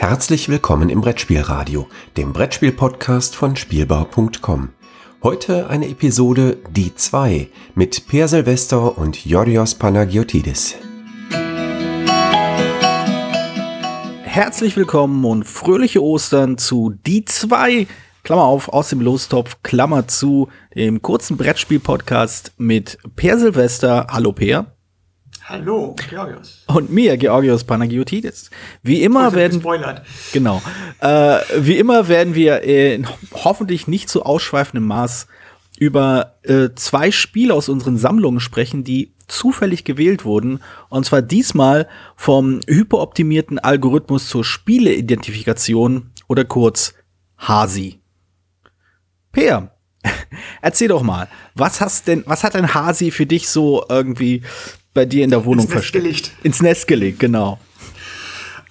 Herzlich willkommen im Brettspielradio, dem Brettspiel-Podcast von Spielbau.com. Heute eine Episode Die 2 mit Per Silvester und Yorios Panagiotidis. Herzlich willkommen und fröhliche Ostern zu Die 2, Klammer auf, aus dem Lostopf, Klammer zu, dem kurzen Brettspiel-Podcast mit Per Silvester. Hallo Per. Hallo, Georgios. Und mir, Georgios Panagiotidis. Wie immer Oh, werden Gespoilert. genau, äh, wie immer werden wir in hoffentlich nicht so ausschweifendem Maß über äh, zwei Spiele aus unseren Sammlungen sprechen, die zufällig gewählt wurden. Und zwar diesmal vom hyperoptimierten Algorithmus zur Spieleidentifikation oder kurz HASI. Peer, erzähl doch mal, was hast denn, was hat ein Hasi für dich so irgendwie bei dir in der Wohnung Ins versteckt? gelegt. Ins Nest gelegt, genau.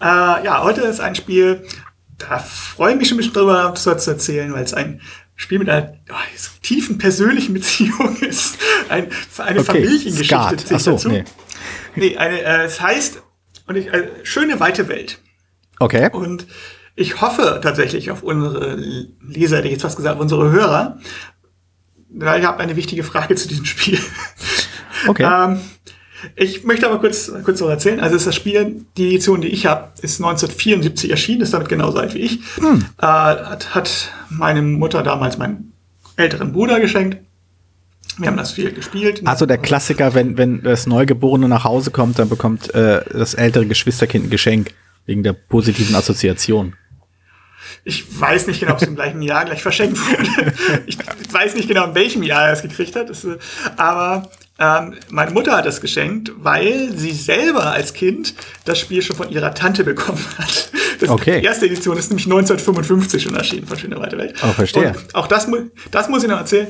Äh, ja, heute ist ein Spiel, da freue ich mich schon ein bisschen drüber, das zu erzählen, weil es ein Spiel mit einer oh, so tiefen persönlichen Beziehung ist. Ein, eine Okay, Familiengeschichte Skat. Ach so, dazu. nee. Nee, eine, äh, es heißt, und ich, äh, schöne weite Welt. Okay. Und ich hoffe tatsächlich auf unsere Leser, hätte ich jetzt fast gesagt, auf unsere Hörer, weil ich habe eine wichtige Frage zu diesem Spiel. Okay. Ähm, ich möchte aber kurz, kurz noch erzählen. Also ist das Spiel, die Edition, die ich habe, ist 1974 erschienen, ist damit genauso alt wie ich. Hm. Äh, hat, hat meine Mutter damals meinen älteren Bruder geschenkt. Wir haben das viel gespielt. Also der Klassiker, wenn, wenn das Neugeborene nach Hause kommt, dann bekommt äh, das ältere Geschwisterkind ein Geschenk wegen der positiven Assoziation. Ich weiß nicht genau, ob es im gleichen Jahr gleich verschenkt wurde. Ich weiß nicht genau, in welchem Jahr er es gekriegt hat. Aber ähm, meine Mutter hat es geschenkt, weil sie selber als Kind das Spiel schon von ihrer Tante bekommen hat. Das, Okay. Die erste Edition ist nämlich 1955 schon erschienen von Schöne Weite Welt. Oh, verstehe. Und auch das, das muss ich noch erzählen.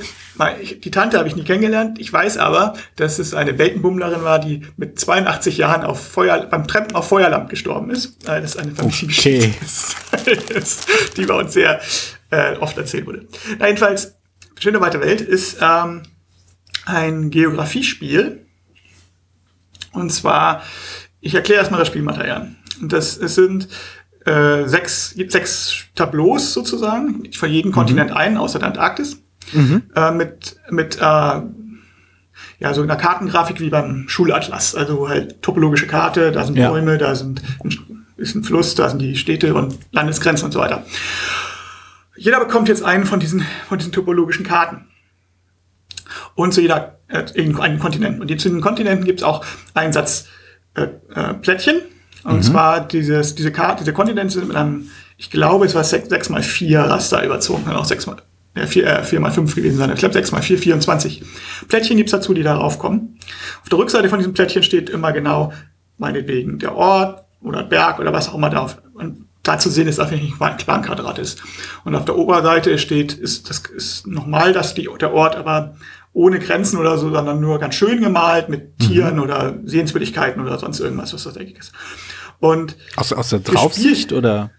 Die Tante habe ich nie kennengelernt. Ich weiß aber, dass es eine Weltenbummlerin war, die mit 82 Jahren auf Feuer, beim Treppen auf Feuerland gestorben ist. Das ist eine Familiengeschichte, ist, die bei uns sehr äh, oft erzählt wurde. Na, jedenfalls, Schöne Weite Welt ist ähm, ein Geografiespiel. Und zwar, ich erkläre erstmal das Spielmaterial. Das es sind äh, sechs, sechs Tableaus sozusagen, für jeden Kontinent einen, außer der Antarktis. Äh, mit mit äh, ja, so einer Kartengrafik wie beim Schulatlas. Also halt topologische Karte, da sind Ja. Bäume, da sind ein, ist ein Fluss, da sind die Städte und Landesgrenzen und so weiter. Jeder bekommt jetzt einen von diesen, von diesen topologischen Karten. Und zu jeder äh, einen Kontinent. Und zu den Kontinenten gibt es auch einen Satz äh, äh, Plättchen. Und zwar dieses, diese Karte, diese Kontinente sind mit einem, ich glaube, es war 6, 6 mal 4 Raster überzogen, kann auch 6 mal, äh, 4, äh, 4 mal 5 gewesen sein. Ich glaube 6 mal 4, 24. Plättchen gibt's dazu, die darauf kommen. Auf der Rückseite von diesem Plättchen steht immer genau, meinetwegen, der Ort oder Berg oder was auch immer da auf, und da zu sehen ist, auf welchem Planquadrat ist. Und auf der Oberseite steht, ist, das ist nochmal das, die, der Ort, aber ohne Grenzen oder so, sondern nur ganz schön gemalt mit Tieren oder Sehenswürdigkeiten oder sonst irgendwas, was das eigentlich ist. Und Aus, aus der Draufsicht oder?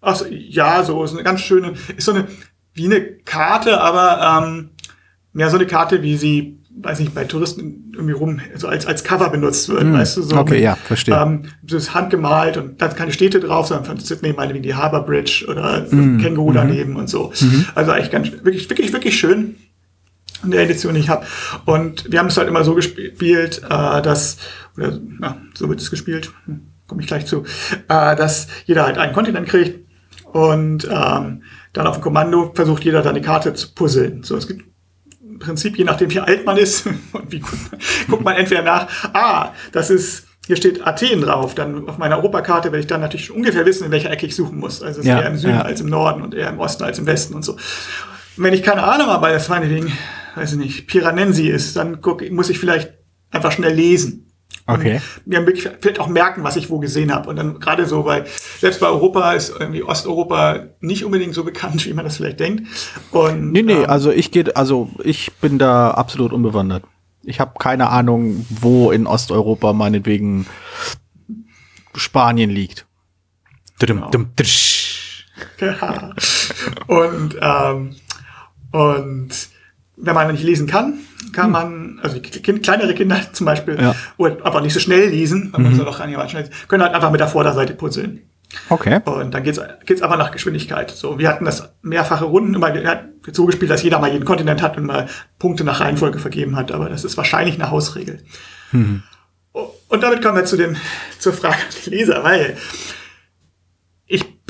also, ja, so ist eine ganz schöne, ist so eine, wie eine Karte, aber ähm, mehr so eine Karte, wie sie, weiß nicht, bei Touristen irgendwie rum, so als, als Cover benutzt wird, weißt du, so. Okay, ja, verstehe. Ähm, so ist handgemalt und da sind keine Städte drauf, sondern von Sydney meinetwegen die Harbour Bridge oder ein Känguru daneben und so. Also eigentlich ganz, wirklich, wirklich, wirklich schön in der Edition, die ich habe. Und wir haben es halt immer so gespielt, äh, dass, oder ja, so wird es gespielt, hm, komme ich gleich zu, äh, dass jeder halt einen Kontinent kriegt und ähm, dann auf dem Kommando versucht jeder dann die Karte zu puzzeln. So, es gibt im Prinzip, je nachdem wie alt man ist, und wie guckt man, guckt man entweder nach, ah, das ist, hier steht Athen drauf, dann auf meiner Europakarte werde ich dann natürlich schon ungefähr wissen, in welcher Ecke ich suchen muss. Also es ist Ja, eher im Süden ja. als im Norden und eher im Osten als im Westen und so. Und wenn ich keine Ahnung habe, weil das meinetwegen, weiß ich nicht, Piranesi ist, dann guck, muss ich vielleicht einfach schnell lesen. Okay. Mir vielleicht auch merken, was ich wo gesehen habe. Und dann gerade so, weil selbst bei Europa ist irgendwie Osteuropa nicht unbedingt so bekannt, wie man das vielleicht denkt. Und, Nee, nee, ähm, also ich geht, also ich bin da absolut unbewandert. Ich habe keine Ahnung, wo in Osteuropa meinetwegen Spanien liegt. Dum, Genau. und, ähm, und wenn man nicht lesen kann, kann man, also kind, kleinere Kinder zum Beispiel, Ja. oder einfach nicht so schnell lesen, weil man soll auch einigermaßen schnell, können halt einfach mit der Vorderseite puzzeln. Okay. Und dann geht's geht's aber nach Geschwindigkeit. So, wir hatten das mehrfache Runden immer so gespielt, dass jeder mal jeden Kontinent hat und mal Punkte nach Reihenfolge vergeben hat. Aber das ist wahrscheinlich eine Hausregel. Mhm. Und damit kommen wir zu dem, zur Frage der Leser, weil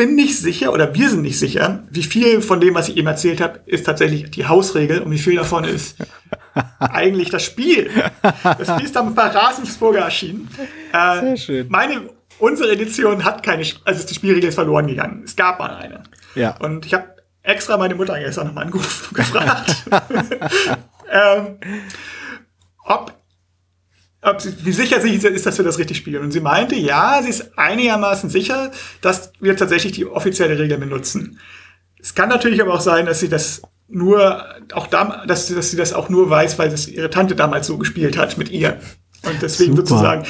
bin nicht sicher oder wir sind nicht sicher, wie viel von dem, was ich eben erzählt habe, ist tatsächlich die Hausregel und wie viel davon ist eigentlich das Spiel. Das Spiel ist dann bei Ravensburger erschienen. Äh, Sehr schön. Meine, unsere Edition hat keine, also die Spielregel ist verloren gegangen. Es gab mal eine. Ja. Und ich habe extra meine Mutter gestern nochmal angerufen gefragt, ähm, ob ob sie, wie sicher sie ist, dass wir das richtig spielen. Und sie meinte, ja, sie ist einigermaßen sicher, dass wir tatsächlich die offizielle Regel benutzen. Es kann natürlich aber auch sein, dass sie das nur, auch da, dass, dass sie das auch nur weiß, weil das ihre Tante damals so gespielt hat mit ihr. Und deswegen Super. sozusagen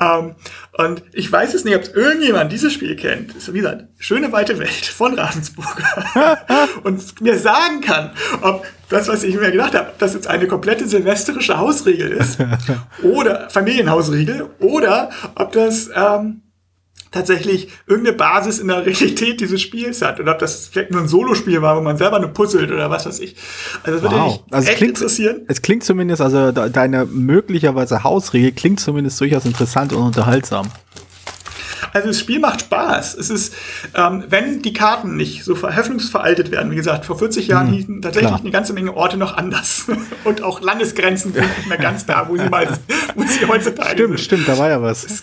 ähm, und ich weiß es nicht, ob irgendjemand dieses Spiel kennt. Ist wie gesagt, schöne weite Welt von Ravensburger. und mir sagen kann, ob das, was ich mir gedacht habe, das jetzt eine komplette silvestrische Hausregel ist oder Familienhausregel oder ob das ähm, tatsächlich irgendeine Basis in der Realität dieses Spiels hat oder ob das vielleicht nur ein Solospiel war, wo man selber nur puzzelt oder was weiß ich. Also das würde wow. mich also echt klingt, interessieren. Es klingt zumindest, also deine möglicherweise Hausregel klingt zumindest durchaus interessant und unterhaltsam. Also das Spiel macht Spaß. Es ist, ähm, wenn die Karten nicht so verhöffnungsveraltet werden, wie gesagt, vor 40 Jahren hm, hießen tatsächlich klar. eine ganze Menge Orte noch anders. Und auch Landesgrenzen sind nicht mehr ganz da, wo sie mal, wo sie heutzutage Stimmt, sind. stimmt, da war ja was. Es,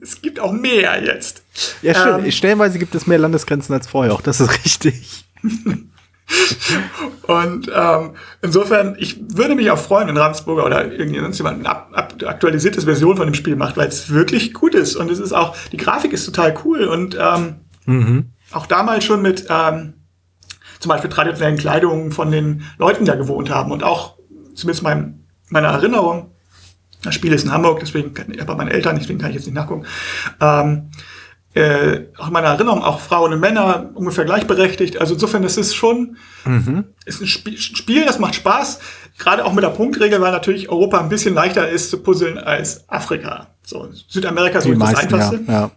es gibt auch mehr jetzt. Ja, stimmt. Ähm, Stellenweise gibt es mehr Landesgrenzen als vorher, auch das ist richtig. Und ähm, insofern, ich würde mich auch freuen, wenn Ravensburger oder irgendjemand eine aktualisierte Version von dem Spiel macht, weil es wirklich gut ist. Und es ist auch, die Grafik ist total cool und ähm, mhm. auch damals schon mit ähm, zum Beispiel traditionellen Kleidungen von den Leuten, die da gewohnt haben. Und auch, zumindest mein, meiner Erinnerung, das Spiel ist in Hamburg, deswegen, aber meine Eltern, deswegen kann ich jetzt nicht nachgucken. Ähm, äh, auch in meiner Erinnerung auch Frauen und Männer ungefähr gleichberechtigt. Also insofern, das ist schon mhm. ist ein Spiel, das macht Spaß. Gerade auch mit der Punktregel, weil natürlich Europa ein bisschen leichter ist zu puzzeln als Afrika. So, Südamerika ist so das Einfachste. Ja,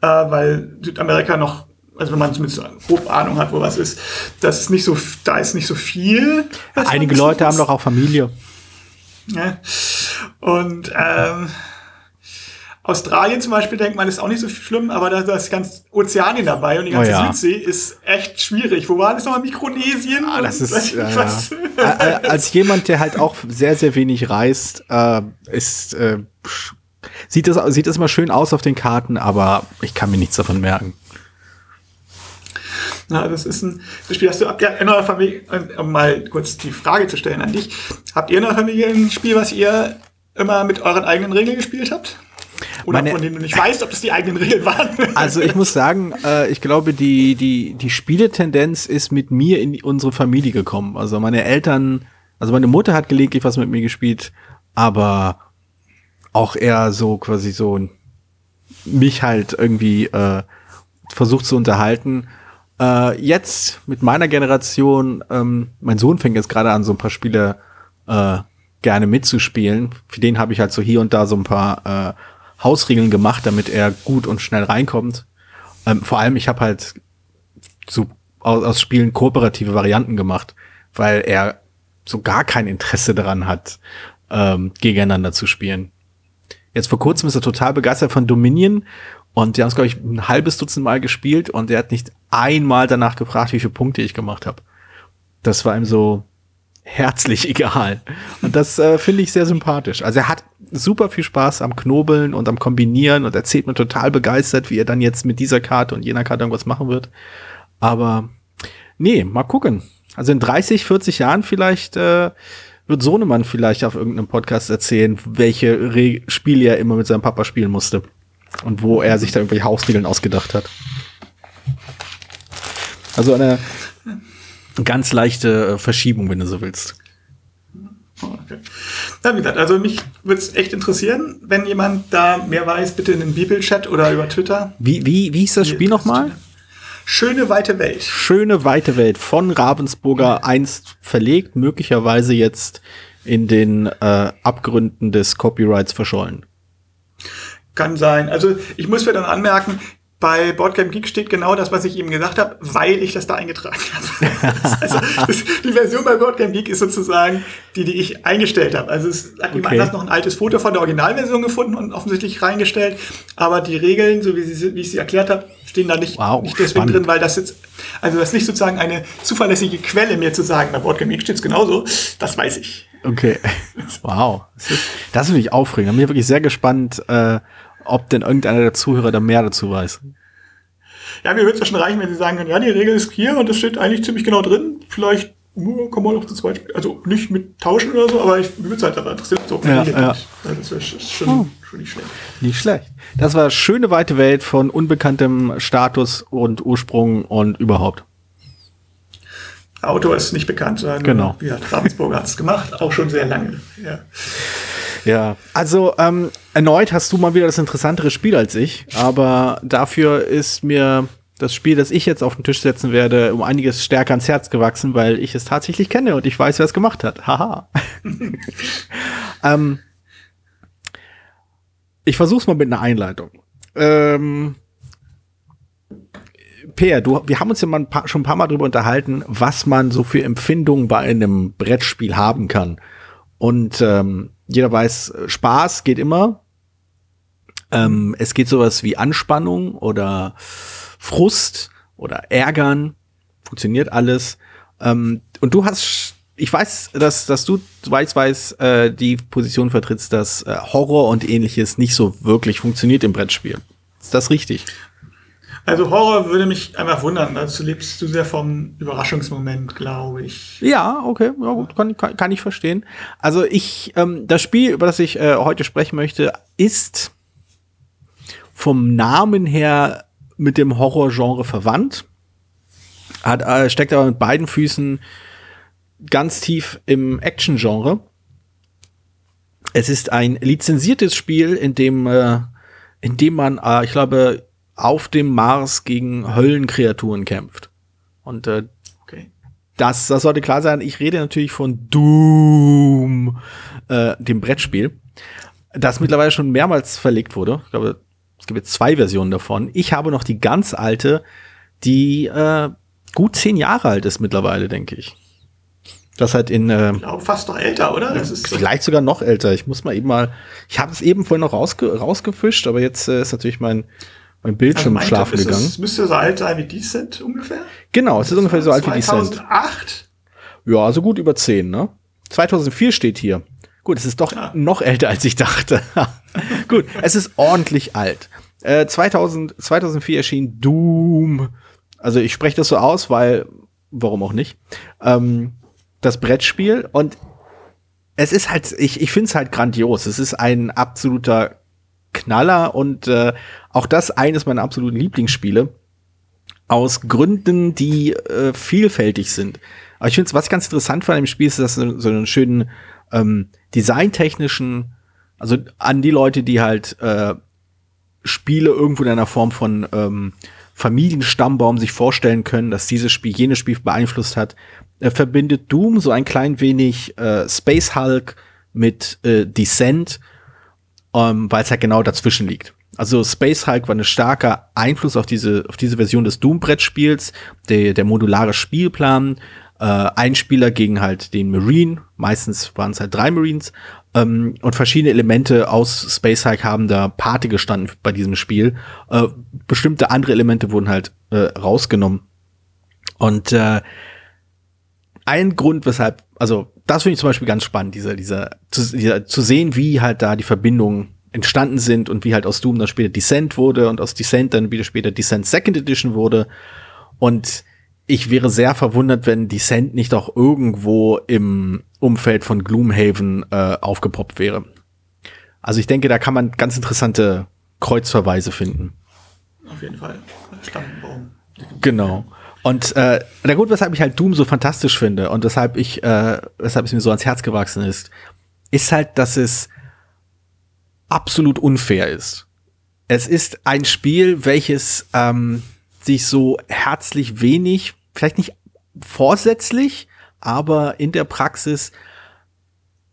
ja. Äh, weil Südamerika noch, also wenn man zumindest grob Ahnung hat, wo was ist, das ist nicht so, da ist nicht so viel. Einige Leute haben doch auch Familie. Ja. Und ähm, Australien zum Beispiel denkt man, ist auch nicht so schlimm, aber da, da ist ganz Ozeanien dabei und die ganze oh ja. Südsee ist echt schwierig. Wo war das nochmal? Mikronesien? Ah, das ist, ja. Als jemand, der halt auch sehr, sehr wenig reist, äh, ist, äh, sieht das, sieht das mal schön aus auf den Karten, aber ich kann mir nichts davon merken. Na, das ist ein Spiel, hast du habt ihr in eurer Familie, um mal kurz die Frage zu stellen an dich, habt ihr in eurer Familie ein Spiel, was ihr immer mit euren eigenen Regeln gespielt habt? Oder Meine, von denen du nicht weißt, ob das die eigenen Regeln waren. Also ich muss sagen, äh, ich glaube, die, die, die Spieletendenz ist mit mir in unsere Familie gekommen. Also meine Eltern, also meine Mutter hat gelegentlich was mit mir gespielt, aber auch eher so quasi so mich halt irgendwie äh, versucht zu unterhalten. Äh, jetzt mit meiner Generation, ähm, mein Sohn fängt jetzt gerade an, so ein paar Spiele äh, gerne mitzuspielen. Für den habe ich halt so hier und da so ein paar äh, Hausregeln gemacht, damit er gut und schnell reinkommt. Ähm, vor allem, ich habe halt so aus, aus Spielen kooperative Varianten gemacht, weil er so gar kein Interesse daran hat, ähm, gegeneinander zu spielen. Jetzt vor kurzem ist er total begeistert von Dominion und die haben es, glaube ich, ein halbes Dutzend Mal gespielt und er hat nicht einmal danach gefragt, wie viele Punkte ich gemacht habe. Das war ihm so, herzlich egal. Und das äh, finde ich sehr sympathisch. Also er hat super viel Spaß am Knobeln und am Kombinieren und erzählt mir total begeistert, wie er dann jetzt mit dieser Karte und jener Karte irgendwas machen wird. Aber nee, mal gucken. Also in 30, 40 Jahren vielleicht äh, wird Sohnemann vielleicht auf irgendeinem Podcast erzählen, welche Re Spiele er immer mit seinem Papa spielen musste. Und wo er sich da irgendwelche Hausregeln ausgedacht hat. Also eine ganz leichte äh, Verschiebung, wenn du so willst. Okay. Ja, wie gesagt, also mich würde es echt interessieren, wenn jemand da mehr weiß, bitte in den Bibelchat oder über Twitter. Wie, wie, wie hieß das Spiel nochmal? Schöne weite Welt. Schöne weite Welt von Ravensburger einst verlegt, möglicherweise jetzt in den äh, Abgründen des Copyrights verschollen. Kann sein. Also ich muss mir dann anmerken, bei Boardgame Geek steht genau das, was ich eben gesagt habe, weil ich das da eingetragen habe. also das, die Version bei Boardgame Geek ist sozusagen die, die ich eingestellt habe. Also es hat jemand anders noch ein altes Foto von der Originalversion gefunden und offensichtlich reingestellt. Aber die Regeln, so wie, sie, wie ich sie erklärt habe, stehen da nicht, wow, nicht deswegen spannend. drin, weil das jetzt, also das ist nicht sozusagen eine zuverlässige Quelle, mir zu sagen, bei Boardgame Geek steht es genauso. Das weiß ich. Okay. Wow. Das ist, das ist wirklich aufregend. Da bin ich wirklich sehr gespannt, äh, ob denn irgendeiner der Zuhörer da mehr dazu weiß. Ja, mir würde es ja schon reichen, wenn Sie sagen können, ja, die Regel ist hier und das steht eigentlich ziemlich genau drin. Vielleicht nur kann man auch zu zweit spielen. Also nicht mit tauschen oder so, aber ich würde es halt aber interessieren. So, Ja, ja. Also das wäre sch- schon, Oh. schon nicht schlecht. Nicht schlecht. Das war schöne weite Welt von unbekanntem Status und Ursprung und überhaupt. Autor ist nicht bekannt, sondern Genau. wie hat Ravensburger hat es gemacht, auch schon sehr lange. Ja. Ja, also ähm, erneut hast du mal wieder das interessantere Spiel als ich, aber dafür ist mir das Spiel, das ich jetzt auf den Tisch setzen werde, um einiges stärker ans Herz gewachsen, weil ich es tatsächlich kenne und ich weiß, wer es gemacht hat. Haha. ähm, ich versuch's mal mit einer Einleitung. Ähm, Peer, du, wir haben uns ja mal ein paar, schon ein paar Mal drüber unterhalten, was man so für Empfindungen bei einem Brettspiel haben kann. Und ähm, jeder weiß, Spaß geht immer. Ähm, es geht sowas wie Anspannung oder Frust oder Ärgern. Funktioniert alles. Ähm, und du hast, ich weiß, dass, dass du weiß, weiß, äh, die Position vertrittst, dass äh, Horror und ähnliches nicht so wirklich funktioniert im Brettspiel. Ist das richtig? Also Horror würde mich einfach wundern. Dazu lebst du sehr vom Überraschungsmoment, glaube ich. Ja, okay, ja, gut, kann, kann, kann ich verstehen. Also ich, ähm, das Spiel, über das ich äh, heute sprechen möchte, ist vom Namen her mit dem Horrorgenre verwandt. Hat, äh, steckt aber mit beiden Füßen ganz tief im Action-Genre. Es ist ein lizenziertes Spiel, in dem, äh, in dem man, äh, ich glaube, auf dem Mars gegen Höllenkreaturen kämpft. Und äh, Okay. das, das sollte klar sein. Ich rede natürlich von Doom, äh, dem Brettspiel, das mittlerweile schon mehrmals verlegt wurde. Ich glaube, es gibt jetzt zwei Versionen davon. Ich habe noch die ganz alte, die äh, gut zehn Jahre alt ist mittlerweile, denke ich. Das halt in äh, Ich glaube, fast noch älter, oder? Das ist vielleicht sogar noch älter. Ich muss mal eben mal, ich habe es eben vorhin noch rausge rausgefischt, aber jetzt äh, ist natürlich mein mein Bildschirm mein schlafen ist, gegangen. Es müsste so alt sein wie Decent ungefähr. Genau, es ist ungefähr so alt wie Descent. 2008. Ja, also gut über 10, ne? 2004 steht hier. Gut, es ist doch Ja. noch älter, als ich dachte. gut, es ist ordentlich alt. Äh, 2000, 2004 erschien Doom. Also ich spreche das so aus, weil, warum auch nicht, ähm, das Brettspiel. Und es ist halt, ich, ich finde es halt grandios. Es ist ein absoluter Knaller. Und äh, auch das eines meiner absoluten Lieblingsspiele. Aus Gründen, die äh, vielfältig sind. Aber ich finde, was ich ganz interessant fand im Spiel ist, dass so einen schönen ähm, designtechnischen, also an die Leute, die halt äh, Spiele irgendwo in einer Form von ähm, Familienstammbaum sich vorstellen können, dass dieses Spiel jenes Spiel beeinflusst hat, äh, verbindet Doom so ein klein wenig äh, Space Hulk mit äh, Descent, ähm, weil es halt genau dazwischen liegt. Also Space Hulk war ein starker Einfluss auf diese, auf diese Version des Doom-Brettspiels, der, der modulare Spielplan, äh, ein Spieler gegen halt den Marine, meistens waren es halt drei Marines, ähm, und verschiedene Elemente aus Space Hulk haben da Pate gestanden bei diesem Spiel. Äh, bestimmte andere Elemente wurden halt äh, rausgenommen. Und äh, ein Grund, weshalb, also das finde ich zum Beispiel ganz spannend, dieser, dieser, zu, dieser, zu sehen, wie halt da die Verbindungen entstanden sind und wie halt aus Doom dann später Descent wurde und aus Descent dann wieder später Descent Second Edition wurde. Und ich wäre sehr verwundert, wenn Descent nicht auch irgendwo im Umfeld von Gloomhaven äh, aufgepoppt wäre. Also ich denke, da kann man ganz interessante Kreuzverweise finden. Auf jeden Fall. Stammbaum. Genau. Und äh, der Grund, weshalb ich halt Doom so fantastisch finde und weshalb ich, äh, weshalb es mir so ans Herz gewachsen ist, ist halt, dass es absolut unfair ist. Es ist ein Spiel, welches ähm, sich so herzlich wenig, vielleicht nicht vorsätzlich, aber in der Praxis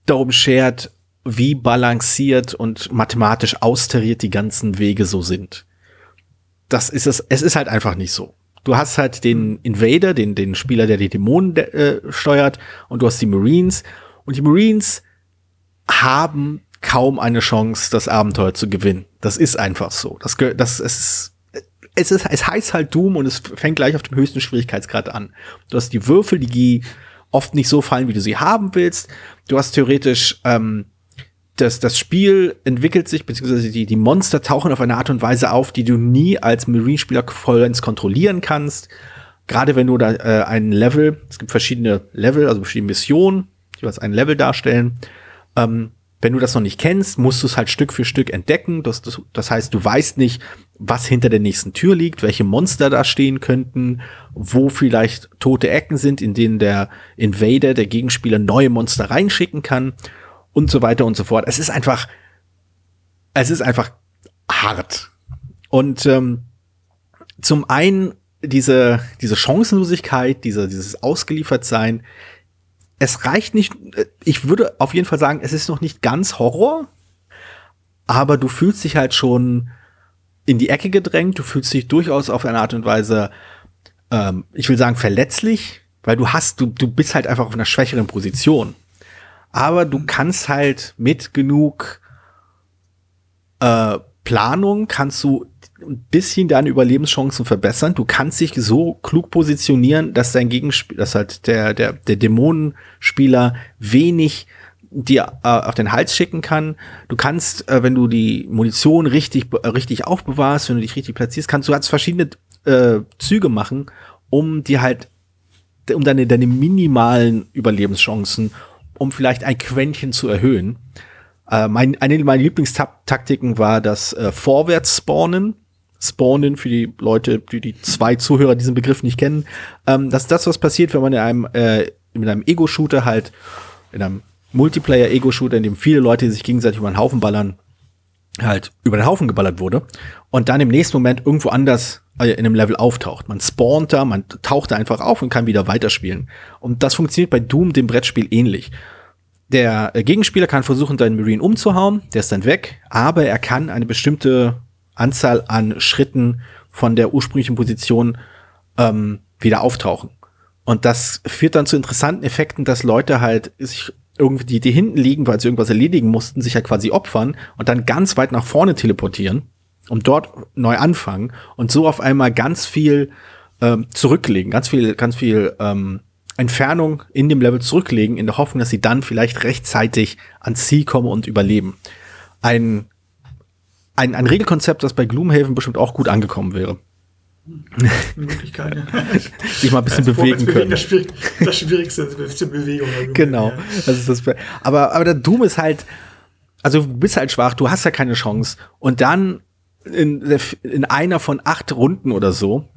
darum schert, wie balanciert und mathematisch austariert die ganzen Wege so sind. das ist es, es ist halt einfach nicht so. Du hast halt den Invader, den, den Spieler, der die Dämonen äh, steuert, und du hast die Marines. Und die Marines haben kaum eine Chance, das Abenteuer zu gewinnen. Das ist einfach so. Das, das es, es, ist, es heißt halt Doom und es fängt gleich auf dem höchsten Schwierigkeitsgrad an. Du hast die Würfel, die oft nicht so fallen, wie du sie haben willst. Du hast theoretisch ähm, das, das Spiel entwickelt sich, beziehungsweise die, die Monster tauchen auf eine Art und Weise auf, die du nie als Marine-Spieler vollends kontrollieren kannst. Gerade wenn du da äh, ein Level, es gibt verschiedene Level, also verschiedene Missionen, die als ein Level darstellen. Ähm, wenn du das noch nicht kennst, musst du es halt Stück für Stück entdecken. Das, das, das heißt, du weißt nicht, was hinter der nächsten Tür liegt, welche Monster da stehen könnten, wo vielleicht tote Ecken sind, in denen der Invader, der Gegenspieler, neue Monster reinschicken kann und so weiter und so fort. Es ist einfach, es ist einfach hart. Und ähm, zum einen diese, diese Chancenlosigkeit, diese, dieses Ausgeliefertsein, es reicht nicht, ich würde auf jeden Fall sagen, es ist noch nicht ganz Horror, aber du fühlst dich halt schon in die Ecke gedrängt, du fühlst dich durchaus auf eine Art und Weise, ähm, ich will sagen, verletzlich, weil du hast, du, du bist halt einfach auf einer schwächeren Position aber du kannst halt mit genug äh, Planung kannst du ein bisschen deine Überlebenschancen verbessern. Du kannst dich so klug positionieren, dass dein Gegenspieler, dass halt der, der, der Dämonenspieler wenig dir äh, auf den Hals schicken kann. Du kannst, äh, wenn du die Munition richtig, äh, richtig aufbewahrst, wenn du dich richtig platzierst, kannst du halt verschiedene äh, Züge machen, um dir halt, um deine, deine minimalen Überlebenschancen um vielleicht ein Quäntchen zu erhöhen. Äh, mein, eine meiner Lieblingstaktiken war das äh, Vorwärts-Spawnen. Spawnen für die Leute, die die zwei Zuhörer diesen Begriff nicht kennen. Ähm, das ist das, was passiert, wenn man in einem, äh, mit einem Ego-Shooter halt, in einem Multiplayer-Ego-Shooter, in dem viele Leute sich gegenseitig über den Haufen ballern, halt über den Haufen geballert wurde und dann im nächsten Moment irgendwo anders in einem Level auftaucht. Man spawnt da, man taucht da einfach auf und kann wieder weiterspielen. Und das funktioniert bei Doom, dem Brettspiel, ähnlich. Der äh, Gegenspieler kann versuchen, deinen Marine umzuhauen, der ist dann weg, aber er kann eine bestimmte Anzahl an Schritten von der ursprünglichen Position ähm, wieder auftauchen. Und das führt dann zu interessanten Effekten, dass Leute halt sich irgendwie, die, hinten liegen, weil sie irgendwas erledigen mussten, sich ja quasi opfern und dann ganz weit nach vorne teleportieren und dort neu anfangen und so auf einmal ganz viel ähm, zurücklegen, ganz viel, ganz viel ähm, Entfernung in dem Level zurücklegen, in der Hoffnung, dass sie dann vielleicht rechtzeitig ans Ziel kommen und überleben. Ein, ein, ein Regelkonzept, das bei Gloomhaven bestimmt auch gut angekommen wäre. Möglichkeit, ja. Sich mal ein bisschen bewegen können. Das, Schwierig, das Schwierigste ist Bewegung. genau. Das ist das, aber, aber der Doom ist halt, also du bist halt schwach, du hast ja keine Chance. Und dann in, in einer von acht Runden oder so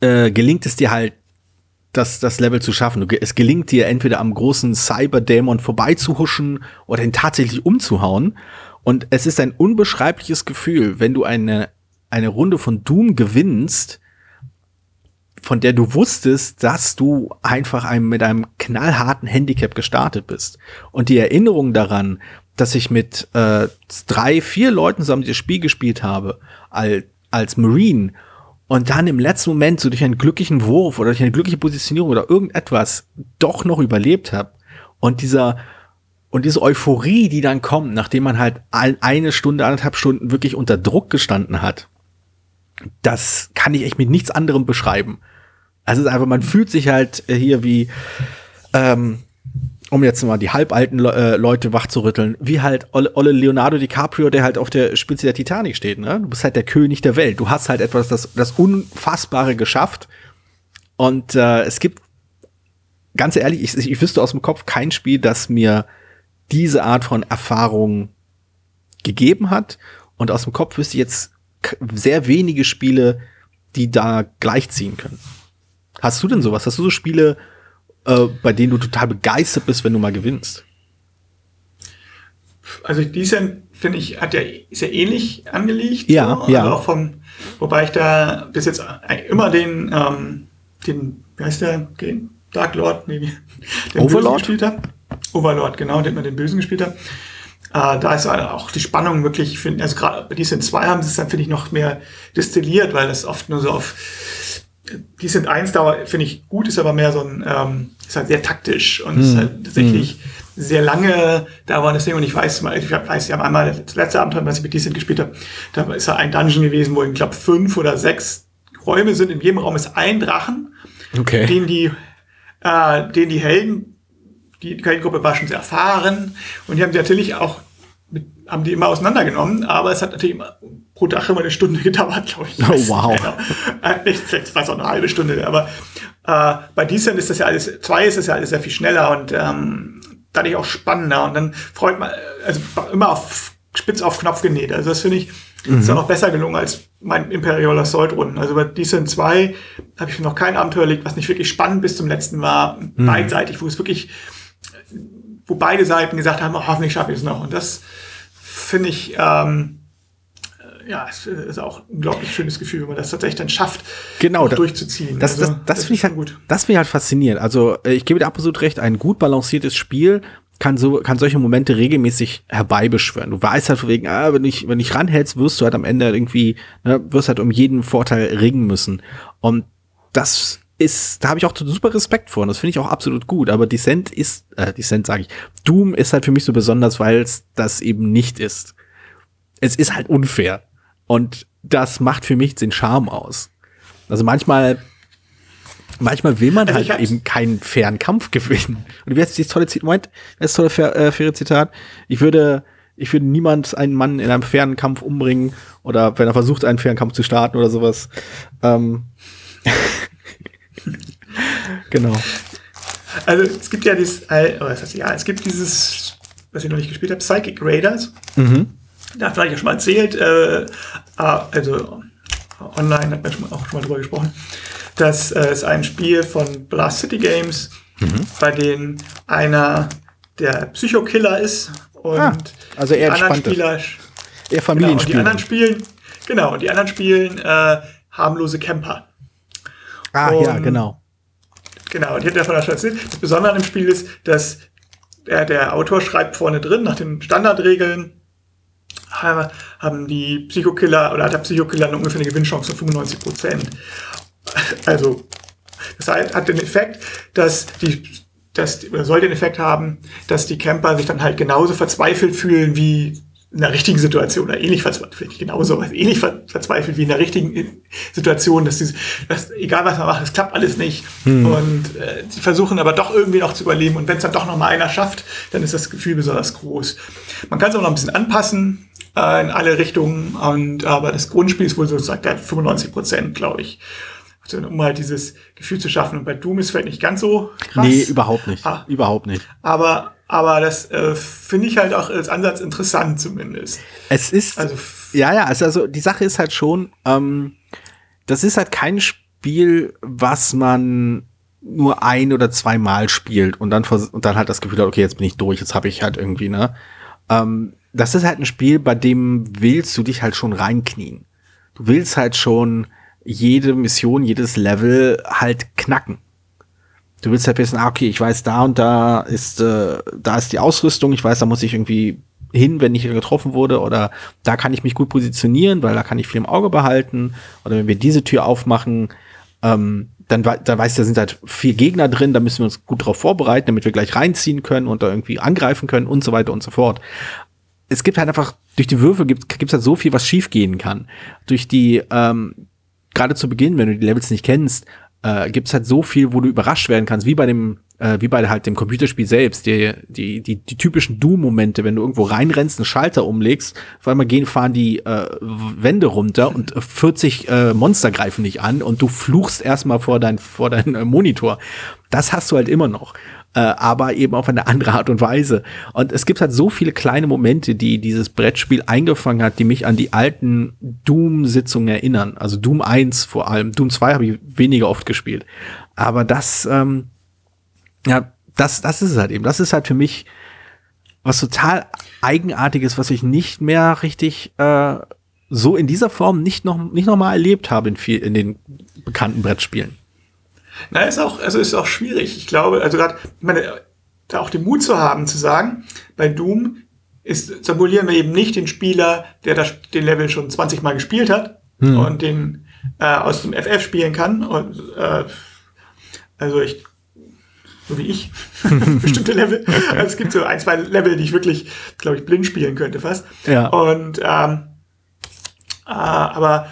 äh, gelingt es dir halt, das, das Level zu schaffen. Es gelingt dir entweder am großen Cyberdämon vorbeizuhuschen oder ihn tatsächlich umzuhauen. Und es ist ein unbeschreibliches Gefühl, wenn du eine, eine Runde von Doom gewinnst, von der du wusstest, dass du einfach einem, mit einem knallharten Handicap gestartet bist. Und die Erinnerung daran, dass ich mit äh, drei, vier Leuten zusammen das Spiel gespielt habe, als, als Marine, und dann im letzten Moment so durch einen glücklichen Wurf oder durch eine glückliche Positionierung oder irgendetwas doch noch überlebt habe. Und dieser, und diese Euphorie, die dann kommt, nachdem man halt eine Stunde, anderthalb Stunden wirklich unter Druck gestanden hat, das kann ich echt mit nichts anderem beschreiben. Also es ist einfach, man fühlt sich halt hier wie, ähm, um jetzt mal die halbalten äh, Leute wachzurütteln, wie halt Olle, Olle Leonardo DiCaprio, der halt auf der Spitze der Titanic steht. Ne? Du bist halt der König der Welt. Du hast halt etwas, das, das Unfassbare geschafft. Und äh, es gibt, ganz ehrlich, ich, ich wüsste aus dem Kopf kein Spiel, das mir diese Art von Erfahrung gegeben hat. Und aus dem Kopf wüsste ich jetzt sehr wenige Spiele, die da gleichziehen können. Hast du denn sowas? Hast du so Spiele, äh, bei denen du total begeistert bist, wenn du mal gewinnst? Also diese, finde ich, hat ja sehr ähnlich angelegt. Ja, so, ja. Also auch vom, wobei ich da bis jetzt immer den, ähm, den, wie heißt der, den Dark Lord, nee, den Overlord? Bösen gespielt habe. Overlord, genau, den man den Bösen gespielt hat. Äh, da ist auch die Spannung wirklich, find, also gerade bei Decent 2 haben sie es dann, finde ich, noch mehr destilliert, weil das oft nur so auf Decent 1 Dauer, finde ich, gut, ist aber mehr so ein, ähm, ist halt sehr taktisch und hm. ist halt tatsächlich hm. sehr lange da war das Ding und ich weiß mal, ich weiß ja einmal das letzte Abenteuer, was ich mit Decent gespielt habe, da ist ja ein Dungeon gewesen, wo ich glaube fünf oder sechs Räume sind. In jedem Raum ist ein Drachen, okay. den die, äh, den die Helden, die Heldengruppe war schon sehr erfahren und die haben die natürlich auch mit, haben die immer auseinandergenommen, aber es hat natürlich immer pro Dach immer eine Stunde gedauert, glaube ich. Oh, wow. Genau. Äh, nicht, vielleicht war es auch eine halbe Stunde, aber äh, bei Decent ist das ja alles, zwei ist das ja alles sehr viel schneller und ähm, dadurch auch spannender und dann freut man, also immer auf spitz auf Knopf genäht. Also das finde ich, mhm. ist auch noch besser gelungen als mein Imperial Assault Runden. Also bei Decent 2 habe ich noch kein Abenteuer erlebt, was nicht wirklich spannend bis zum letzten war, mhm. beidseitig, wo es wirklich wo beide Seiten gesagt haben, oh, hoffentlich schaffe ich es noch. Und das finde ich, ähm, äh, ja, es ist auch ein unglaublich schönes Gefühl, wenn man das tatsächlich dann schafft, genau, durchzuziehen. Das, also, das, das, das finde ich halt, gut. das finde ich halt faszinierend. Also, äh, ich gebe dir absolut recht, ein gut balanciertes Spiel kann so, kann solche Momente regelmäßig herbeibeschwören. Du weißt halt von wegen, ah, wenn ich, wenn ich ranhältst, wirst du halt am Ende irgendwie, ne, wirst halt um jeden Vorteil ringen müssen. Und das ist, da habe ich auch super Respekt vor und das finde ich auch absolut gut. Aber Descent ist, äh, Descent sage ich, Doom ist halt für mich so besonders, weil es das eben nicht ist. Es ist halt unfair. Und das macht für mich den Charme aus. Also manchmal, manchmal will man also halt eben keinen fairen Kampf gewinnen. Und wie heißt dieses tolle Zitat? Moment, das tolle äh, faire Zitat. Ich würde, ich würde niemand einen Mann in einem fairen Kampf umbringen oder wenn er versucht, einen fairen Kampf zu starten oder sowas. Ähm genau. Also es gibt ja dieses, äh, oh, das heißt, ja, es gibt dieses, was ich noch nicht gespielt habe, Psychic Raiders. Mhm. Da habe ich ja schon mal erzählt, äh, ah, also online hat man schon, auch schon mal drüber gesprochen. Das äh, ist ein Spiel von Blast City Games, mhm. bei dem einer der Psychokiller ist und ah, also eher die anderen Spieler, eher. Genau, die anderen spielen, genau, und die anderen spielen äh, harmlose Camper. Ah, und, ja, genau. Genau, und ich hatte ja von der erzählt. Das Besondere an dem Spiel ist, dass der, der Autor schreibt vorne drin, nach den Standardregeln, haben die Psychokiller oder hat der Psychokiller eine ungefähr eine Gewinnchance von 95 Prozent. Also, das hat den Effekt, dass die, oder soll den Effekt haben, dass die Camper sich dann halt genauso verzweifelt fühlen wie in der richtigen Situation oder ähnlich verzweifelt, genauso, ähnlich verzweifelt wie in der richtigen Situation, dass, die, dass egal was man macht, es klappt alles nicht. Hm. Und äh, sie versuchen aber doch irgendwie noch zu überleben. Und wenn es dann doch noch mal einer schafft, dann ist das Gefühl besonders groß. Man kann es auch noch ein bisschen anpassen äh, in alle Richtungen. Und aber das Grundspiel ist wohl sozusagen der 95 Prozent, glaube ich. Also, um halt dieses Gefühl zu schaffen. Und bei Doom ist vielleicht nicht ganz so krass. Nee, überhaupt nicht. Ah, überhaupt nicht. Aber aber das äh, finde ich halt auch als Ansatz interessant zumindest. Es ist, also, ja, ja, also, also die Sache ist halt schon, ähm, das ist halt kein Spiel, was man nur ein oder zweimal spielt und dann, und dann halt das Gefühl hat, okay, jetzt bin ich durch, jetzt habe ich halt irgendwie, ne? Ähm, das ist halt ein Spiel, bei dem willst du dich halt schon reinknien. Du willst halt schon jede Mission, jedes Level halt knacken. Du willst halt wissen, ah, okay, ich weiß, da und da ist, äh, da ist die Ausrüstung, ich weiß, da muss ich irgendwie hin, wenn ich getroffen wurde, oder da kann ich mich gut positionieren, weil da kann ich viel im Auge behalten. Oder wenn wir diese Tür aufmachen, ähm, dann, dann weiß ich, da sind halt vier Gegner drin, da müssen wir uns gut drauf vorbereiten, damit wir gleich reinziehen können und da irgendwie angreifen können und so weiter und so fort. Es gibt halt einfach, durch die Würfel gibt es halt so viel, was schiefgehen kann. Durch die, ähm, gerade zu Beginn, wenn du die Levels nicht kennst, äh, gibt es halt so viel, wo du überrascht werden kannst, wie bei dem, äh, wie bei halt dem Computerspiel selbst, die, die, die, die typischen Doom-Momente, wenn du irgendwo reinrennst, einen Schalter umlegst, auf einmal gehen, fahren die äh, Wände runter und 40 äh, Monster greifen dich an und du fluchst erstmal vor dein, vor dein äh, Monitor. Das hast du halt immer noch äh, aber eben auf eine andere Art und Weise. Und es gibt halt so viele kleine Momente, die dieses Brettspiel eingefangen hat, die mich an die alten Doom-Sitzungen erinnern. Also Doom 1 vor allem. Doom 2 habe ich weniger oft gespielt. Aber das, ähm, ja, das, das ist es halt eben. Das ist halt für mich was total Eigenartiges, was ich nicht mehr richtig äh, so in dieser Form nicht noch, nicht noch mal erlebt habe in, viel, in den bekannten Brettspielen. Na, ist auch, also ist auch schwierig. Ich glaube, also gerade, ich meine, da auch den Mut zu haben, zu sagen, bei Doom ist, simulieren wir eben nicht den Spieler, der das, den Level schon 20 Mal gespielt hat hm. und den äh, aus dem FF spielen kann. Und, äh, also ich, so wie ich, bestimmte Level. Also es gibt so ein, zwei Level, die ich wirklich, glaube ich, blind spielen könnte fast. Ja. Und ähm, äh, aber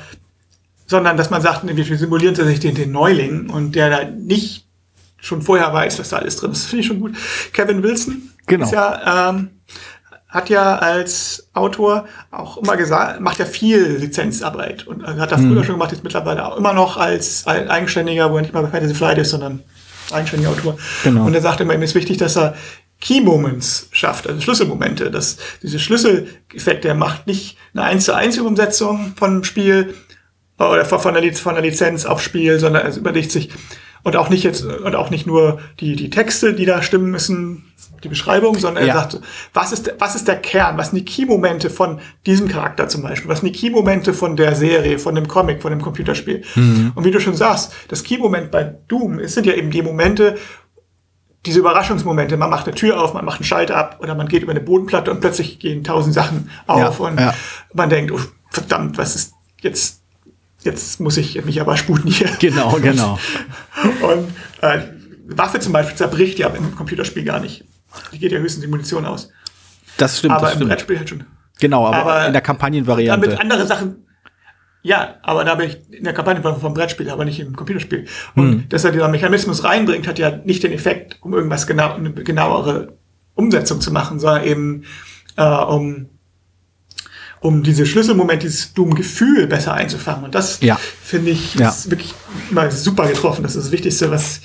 sondern dass man sagt, wir simulieren tatsächlich den, den Neuling und der da nicht schon vorher weiß, was da alles drin ist. Das finde ich schon gut. Kevin Wilson genau. ist ja, ähm, hat ja als Autor auch immer gesagt, macht ja viel Lizenzarbeit und hat das früher mhm. schon gemacht, jetzt mittlerweile auch immer noch als Eigenständiger, wo er nicht mal bei Fantasy Flight ist, sondern eigenständiger Autor. Genau. Und er sagt immer, ihm ist wichtig, dass er Key Moments schafft, also Schlüsselmomente. dass diese Schlüsseleffekte, er macht nicht eine 1 zu 1 Umsetzung von einem Spiel oder von der, von der Lizenz auf Spiel, sondern es überlegt sich und auch nicht jetzt und auch nicht nur die die Texte, die da stimmen müssen, die Beschreibung, sondern ja. er sagt, was ist was ist der Kern, was sind die Key-Momente von diesem Charakter zum Beispiel, was sind die Key-Momente von der Serie, von dem Comic, von dem Computerspiel. Mhm. Und wie du schon sagst, das Key-Moment bei Doom, es sind ja eben die Momente, diese Überraschungsmomente, man macht eine Tür auf, man macht einen Schalter ab oder man geht über eine Bodenplatte und plötzlich gehen tausend Sachen auf ja, und ja. man denkt, oh, verdammt, was ist jetzt jetzt muss ich mich aber sputen hier. Genau, genau. Und äh, Waffe zum Beispiel zerbricht ja im Computerspiel gar nicht. Die geht ja höchstens die Munition aus. Das stimmt. Aber das im stimmt. Brettspiel halt schon. Genau, aber, aber in der Kampagnenvariante. Damit andere Sachen. Ja, aber da bin ich in der Kampagne vom Brettspiel, aber nicht im Computerspiel. Und hm. dass er dieser Mechanismus reinbringt, hat ja nicht den Effekt, um irgendwas genau, eine genauere Umsetzung zu machen, sondern eben äh, um um diese Schlüsselmomente, dieses Doom-Gefühl besser einzufangen. Und das ja. finde ich ja. wirklich mal super getroffen. Das ist das Wichtigste, was,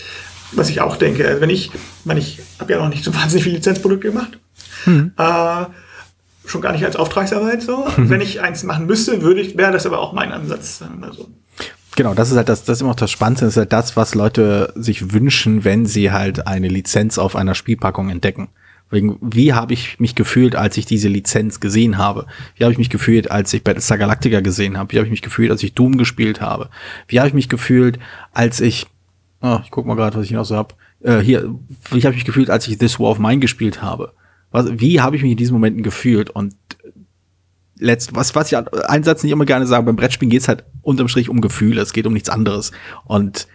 was ich auch denke. Also wenn ich, meine, ich habe ja noch nicht so wahnsinnig viele Lizenzprodukte gemacht. Mhm. Äh, schon gar nicht als Auftragsarbeit so. Mhm. Wenn ich eins machen müsste, würde ich, wäre das aber auch mein Ansatz. Also. Genau, das ist halt das, das ist immer auch das Spannende, das ist halt das, was Leute sich wünschen, wenn sie halt eine Lizenz auf einer Spielpackung entdecken. Wie habe ich mich gefühlt, als ich diese Lizenz gesehen habe? Wie habe ich mich gefühlt, als ich Battlestar Galactica gesehen habe? Wie habe ich mich gefühlt, als ich Doom gespielt habe? Wie habe ich mich gefühlt, als ich, oh, ich guck mal gerade, was ich noch so hab. Äh, hier, wie habe ich mich gefühlt, als ich This War of Mine gespielt habe? Was, wie habe ich mich in diesen Momenten gefühlt? Und letzt, was, was ich einen Satz nicht immer gerne sage, beim Brettspielen geht es halt unterm Strich um Gefühle, es geht um nichts anderes. Und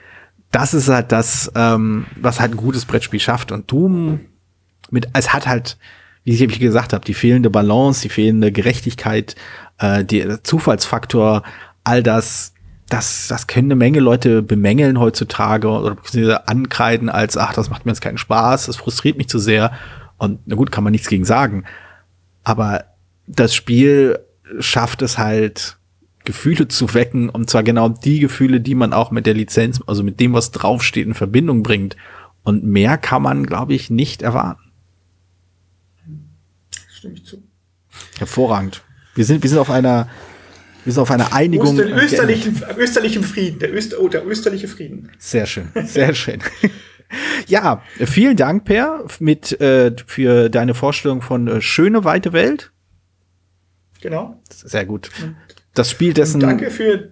das ist halt das, ähm, was halt ein gutes Brettspiel schafft. Und Doom mit, es hat halt, wie ich gesagt habe, die fehlende Balance, die fehlende Gerechtigkeit, äh, der Zufallsfaktor, all das, das, das können eine Menge Leute bemängeln heutzutage oder ankreiden als, ach, das macht mir jetzt keinen Spaß, das frustriert mich zu sehr. Und na gut, kann man nichts gegen sagen. Aber das Spiel schafft es halt, Gefühle zu wecken, und zwar genau die Gefühle, die man auch mit der Lizenz, also mit dem, was draufsteht, in Verbindung bringt. Und mehr kann man, glaube ich, nicht erwarten stimme ich zu. Hervorragend. Wir sind, wir sind auf einer, wir sind auf einer Einigung. Den österlichen, österlichen Frieden, der, Öster, oh, der österliche Frieden. Sehr schön, sehr schön. ja, vielen Dank, Per, mit, äh, für deine Vorstellung von äh, Schöne weite Welt. Genau. Sehr gut. Das Spiel dessen. danke für.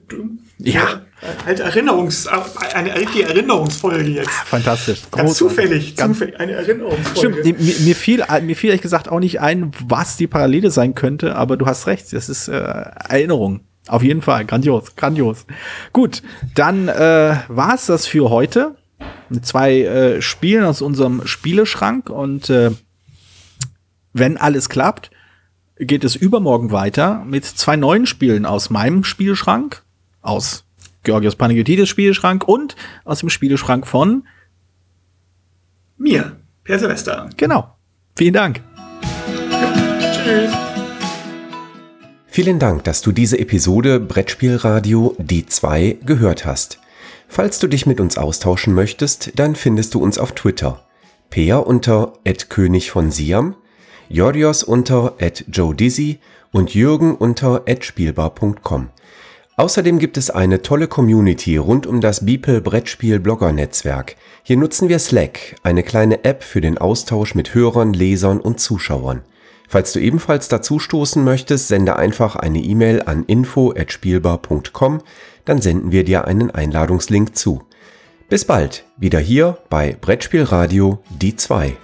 Ja. Halt Erinnerungs, eine richtige Erinnerungsfolge jetzt. Ah, fantastisch. Ganz zufällig, Ganz zufällig, eine Erinnerungsfolge. Stimmt, mir, mir, fiel, mir fiel ehrlich gesagt auch nicht ein, was die Parallele sein könnte, aber du hast recht, das ist äh, Erinnerung. Auf jeden Fall, grandios, grandios. Gut, dann äh, war es das für heute. Mit zwei äh, Spielen aus unserem Spieleschrank und äh, wenn alles klappt, geht es übermorgen weiter mit zwei neuen Spielen aus meinem Spielschrank, aus Georgios Panagiotides Spielschrank und aus dem Spielschrank von mir, Per Silvester. Genau. Vielen Dank. Tschüss. Vielen Dank, dass du diese Episode Brettspielradio D2 gehört hast. Falls du dich mit uns austauschen möchtest, dann findest du uns auf Twitter. Peer unter König von Siam, Jorios unter Joe Dizzy und Jürgen unter spielbar.com. Außerdem gibt es eine tolle Community rund um das Beeple Brettspiel Blogger Netzwerk. Hier nutzen wir Slack, eine kleine App für den Austausch mit Hörern, Lesern und Zuschauern. Falls du ebenfalls dazu stoßen möchtest, sende einfach eine E-Mail an info@spielbar.com, dann senden wir dir einen Einladungslink zu. Bis bald, wieder hier bei Brettspielradio die 2.